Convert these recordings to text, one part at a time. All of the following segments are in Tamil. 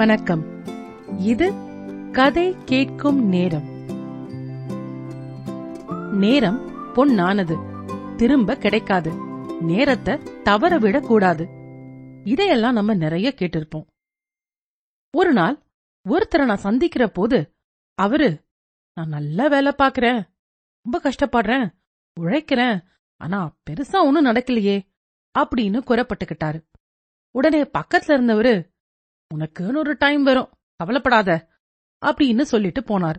வணக்கம். இது கதை கேட்கும் நேரம். நேரம் பொன்னானது. திரும்ப கிடைக்காது. நேரத்தை தவற விடக்கூடாது இதையெல்லாம் நம்ம நிறைய கேட்டிருப்போம். ஒரு நாள் ஒருத்தரை நான் சந்திக்கிற போது அவரு நான் நல்ல வேலை பாக்குறேன் ரொம்ப கஷ்டப்படுறேன். உழைக்கிறேன். ஆனா பெருசா ஒண்ணும் நடக்கலையே. அப்படின்னு குறப்பட்டுக்கிட்டாரு உடனே பக்கத்துல இருந்தவரு உனக்குன்னு ஒரு டைம் வரும். கவலைப்படாத. அப்படின்னு சொல்லிட்டு போனார்.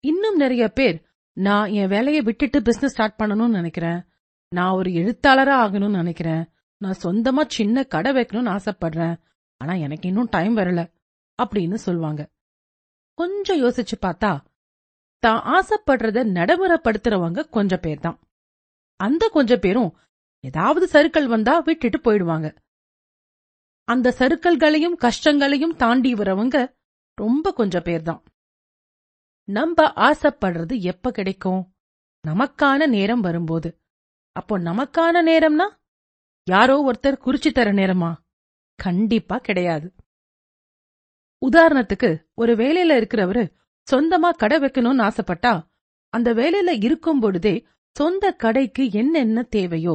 இன்னும் நிறைய பேர் நான் என் வேலையை விட்டுட்டு பிசினஸ் ஸ்டார்ட் பண்ணணும்னு நினைக்கிறேன். நான் ஒரு எழுத்தாளரா ஆகணும்னு நினைக்கிறேன். நான் சொந்தமா சின்ன கடை வைக்கணும்னு ஆசைப்படுறேன். ஆனா எனக்கு இன்னும் டைம் வரல. அப்படின்னு சொல்லுவாங்க கொஞ்சம் யோசிச்சு பார்த்தா தான் ஆசைப்படுறத நடைமுறைப்படுத்துறவங்க கொஞ்சம் பேர் தான் அந்த கொஞ்சம் பேரும் ஏதாவது சருக்கள் வந்தா விட்டுட்டு போயிடுவாங்க. அந்த சருக்கல்களையும் கஷ்டங்களையும் தாண்டி வரவங்க ரொம்ப கொஞ்சம் பேர் தான் நம்ம ஆசைப்படுறது எப்ப கிடைக்கும்? நமக்கான நேரம் வரும்போது. அப்போ நமக்கான நேரம்னா யாரோ ஒருத்தர் குறிச்சு தர நேரமா? கண்டிப்பா கிடையாது. உதாரணத்துக்கு ஒரு வேலையில இருக்கிறவரு சொந்தமா கடை வைக்கணும்னு ஆசைப்பட்டா அந்த வேலையில இருக்கும் பொழுதே சொந்த கடைக்கு என்னென்ன தேவையோ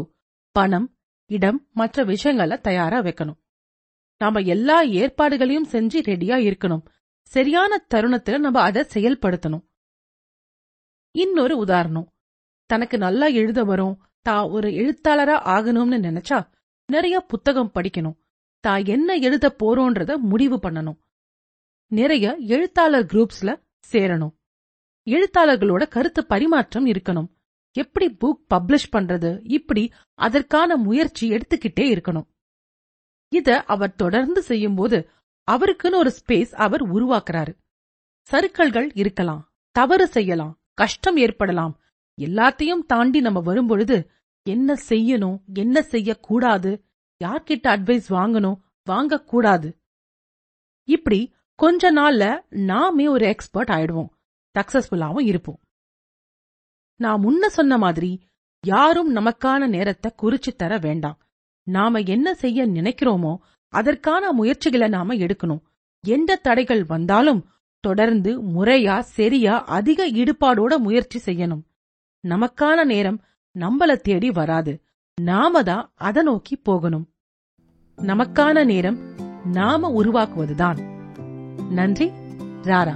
பணம் இடம் மற்ற விஷயங்களை தயாரா வைக்கணும். நாம எல்லா ஏற்பாடுகளையும் செஞ்சு ரெடியா இருக்கணும். சரியான தருணத்துல நம்ம அதை செயல்படுத்தணும். இன்னொரு உதாரணம். தனக்கு நல்லா எழுத வரும். தா ஒரு எழுத்தாளரா ஆகணும்னு நினைச்சா நிறைய புத்தகம் படிக்கணும். தா என்ன எழுத போறோன்றத முடிவு பண்ணணும். நிறைய எழுத்தாளர் குரூப்ஸ்ல சேரணும். எழுத்தாளர்களோட கருத்து பரிமாற்றம் இருக்கணும். எப்படி புக் பப்ளிஷ் பண்றது? இப்படி அதற்கான முயற்சி எடுத்துக்கிட்டே இருக்கணும். இத அவர் தொடர்ந்து செய்யும்போது அவருக்குன்னு ஒரு ஸ்பேஸ் அவர் உருவாக்குறாரு. சருக்கள்கள் இருக்கலாம் தவறு செய்யலாம் கஷ்டம் ஏற்படலாம் எல்லாத்தையும் தாண்டி நம்ம வரும்பொழுது என்ன செய்யணும் என்ன செய்யக்கூடாது யார்கிட்ட அட்வைஸ் வாங்கணும் வாங்கக்கூடாது. இப்படி கொஞ்ச நாள்ல நாமே ஒரு எக்ஸ்பர்ட் ஆயிடுவோம் சக்சஸ்ஃபுல்லாவும் இருப்போம். நான் முன்ன சொன்ன மாதிரி யாரும் நமக்கான நேரத்தை குறிச்சு தர வேண்டாம். நாம என்ன செய்ய நினைக்கிறோமோ அதற்கான முயற்சிகளை நாம எடுக்கணும். எந்த தடைகள் வந்தாலும் தொடர்ந்து முறையா சரியா அதிக ஈடுபாடோட முயற்சி செய்யணும். நமக்கான நேரம் நம்மள தேடி வராது. நாம தான் அதை நோக்கி போகணும். நமக்கான நேரம் நாம உருவாக்குவதுதான். நன்றி ராரா.